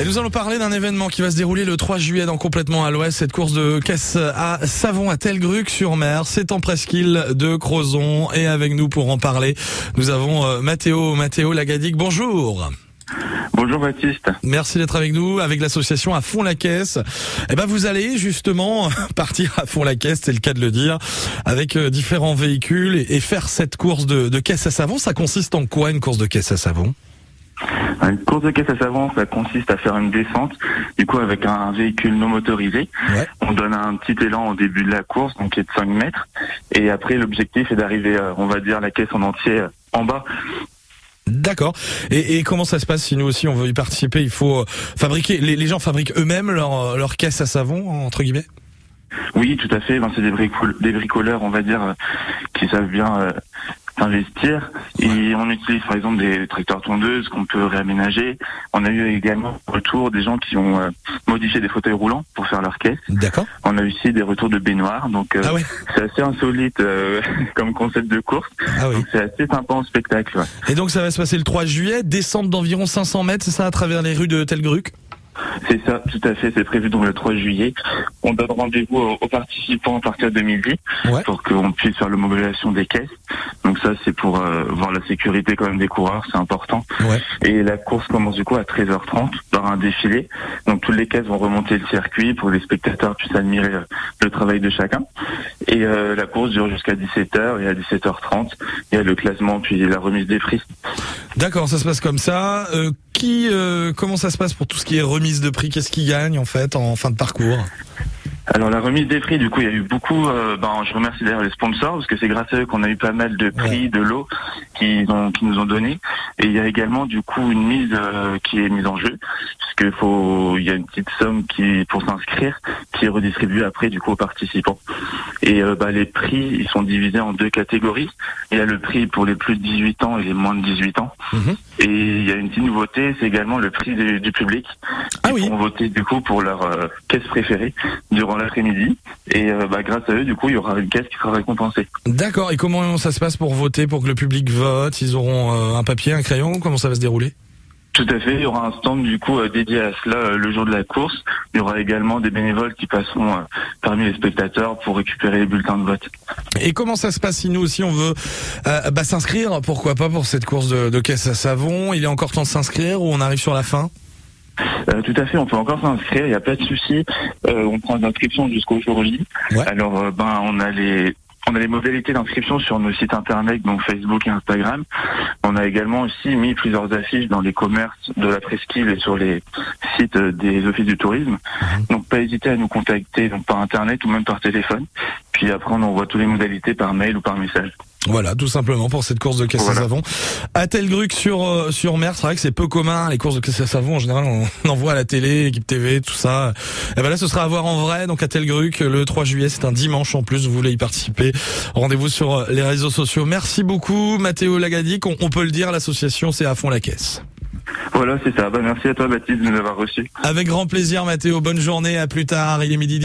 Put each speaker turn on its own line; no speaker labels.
Et nous allons parler d'un événement qui va se dérouler le 3 juillet dans Complètement à l'Ouest, cette course de caisse à Savon à Telgruc sur mer. C'est en presqu'île de Crozon et avec nous pour en parler, nous avons euh, Mathéo, Mathéo Lagadic. Bonjour.
Bonjour Baptiste.
Merci d'être avec nous avec l'association à fond la caisse. Eh ben vous allez justement partir à fond la caisse, c'est le cas de le dire, avec euh, différents véhicules et faire cette course de, de caisse à savon. Ça consiste en quoi une course de caisse à savon?
Une course de caisse à savon, ça consiste à faire une descente, du coup avec un véhicule non motorisé.
Ouais.
On donne un petit élan au début de la course, donc qui est de 5 mètres. Et après, l'objectif est d'arriver, euh, on va dire, la caisse en entier euh, en bas.
D'accord. Et, et comment ça se passe si nous aussi on veut y participer? Il faut euh, fabriquer. Les, les gens fabriquent eux-mêmes leur, leur caisse à savon entre guillemets?
Oui, tout à fait. Ben, c'est des, bricole- des bricoleurs, on va dire, euh, qui savent bien euh, investir. Et on utilise par exemple des tracteurs tondeuses qu'on peut réaménager. On a eu également retour des gens qui ont euh, modifié des fauteuils roulants pour faire leur caisse.
D'accord.
On a aussi des retours de baignoires, donc euh,
Ah ouais.
c'est assez insolite euh, comme concept de course.
Ah oui.
Donc c'est assez sympa en spectacle. ouais.
Et donc ça va se passer le 3 juillet, descente d'environ 500 mètres, c'est ça, à travers les rues de Telgruc?
C'est ça, tout à fait. C'est prévu donc le 3 juillet. On donne rendez-vous aux, aux participants à partir de midi
Ouais.
pour qu'on puisse faire l'homologation des caisses. Donc ça, c'est pour euh, voir la sécurité quand même des coureurs, c'est important.
Ouais.
Et la course commence du coup à 13h30 par un défilé. Donc toutes les caisses vont remonter le circuit pour que les spectateurs puissent admirer euh, le travail de chacun. Et euh, la course dure jusqu'à 17h et à 17h30, il y a le classement puis la remise des prix.
D'accord, ça se passe comme ça. Euh, qui, euh, comment ça se passe pour tout ce qui est remise de prix? Qu'est-ce qui gagne en fait en fin de parcours?
Alors la remise des prix, du coup, il y a eu beaucoup. euh, ben, je remercie d'ailleurs les sponsors parce que c'est grâce à eux qu'on a eu pas mal de prix, de lots qui, ont, qui nous ont donné. Et il y a également du coup une mise euh, qui est mise en jeu puisque faut, il y a une petite somme qui pour s'inscrire qui est redistribuée après du coup aux participants. Et euh, bah, les prix, ils sont divisés en deux catégories. Il y a le prix pour les plus de 18 ans et les moins de 18 ans.
Mhm.
Et il y a une petite nouveauté, c'est également le prix du, du public.
Ah
Ils
oui.
pourront voter du coup pour leur euh, caisse préférée durant l'après-midi. Et euh, bah, grâce à eux, du coup, il y aura une caisse qui sera récompensée.
D'accord. Et comment ça se passe pour voter, pour que le public vote? Ils auront un papier, un crayon? Comment ça va se dérouler?
Tout à fait, il y aura un stand du coup euh, dédié à cela euh, le jour de la course. Il y aura également des bénévoles qui passeront euh, parmi les spectateurs pour récupérer les bulletins de vote.
Et comment ça se passe si nous aussi on veut euh, bah, s'inscrire Pourquoi pas pour cette course de, de caisse à savon? Il est encore temps de s'inscrire ou on arrive sur la fin?
Euh, tout à fait, on peut encore s'inscrire, il n'y a pas de souci. Euh, on prend l'inscription jusqu'au jour J.
Ouais.
Alors, euh, ben, on a les on a les modalités d'inscription sur nos sites internet, donc Facebook et Instagram. On a également aussi mis plusieurs affiches dans les commerces de la presqu'île et sur les sites euh, des offices du tourisme. Donc, pas hésiter à nous contacter donc par internet ou même par téléphone. Puis après, on envoie toutes les modalités par mail ou par message.
Voilà, tout simplement pour cette course de caisse
Voilà.
à savon. À Telgruc sur euh, sur mer, c'est vrai que c'est peu commun les courses de caisse à savon. En général, on, en voit à la télé, équipe TV, tout ça. Et ben là, ce sera à voir en vrai. Donc à Telgruc, le 3 juillet, c'est un dimanche en plus. Vous voulez y participer Rendez-vous sur euh, les réseaux sociaux. Merci beaucoup, Mathéo Lagadic. On, on peut le dire, l'association, c'est à fond la caisse.
Voilà, c'est ça. Bah, merci à toi, Baptiste, de nous avoir reçus.
Avec grand plaisir, Mathéo. Bonne journée. À plus tard. Il est midi.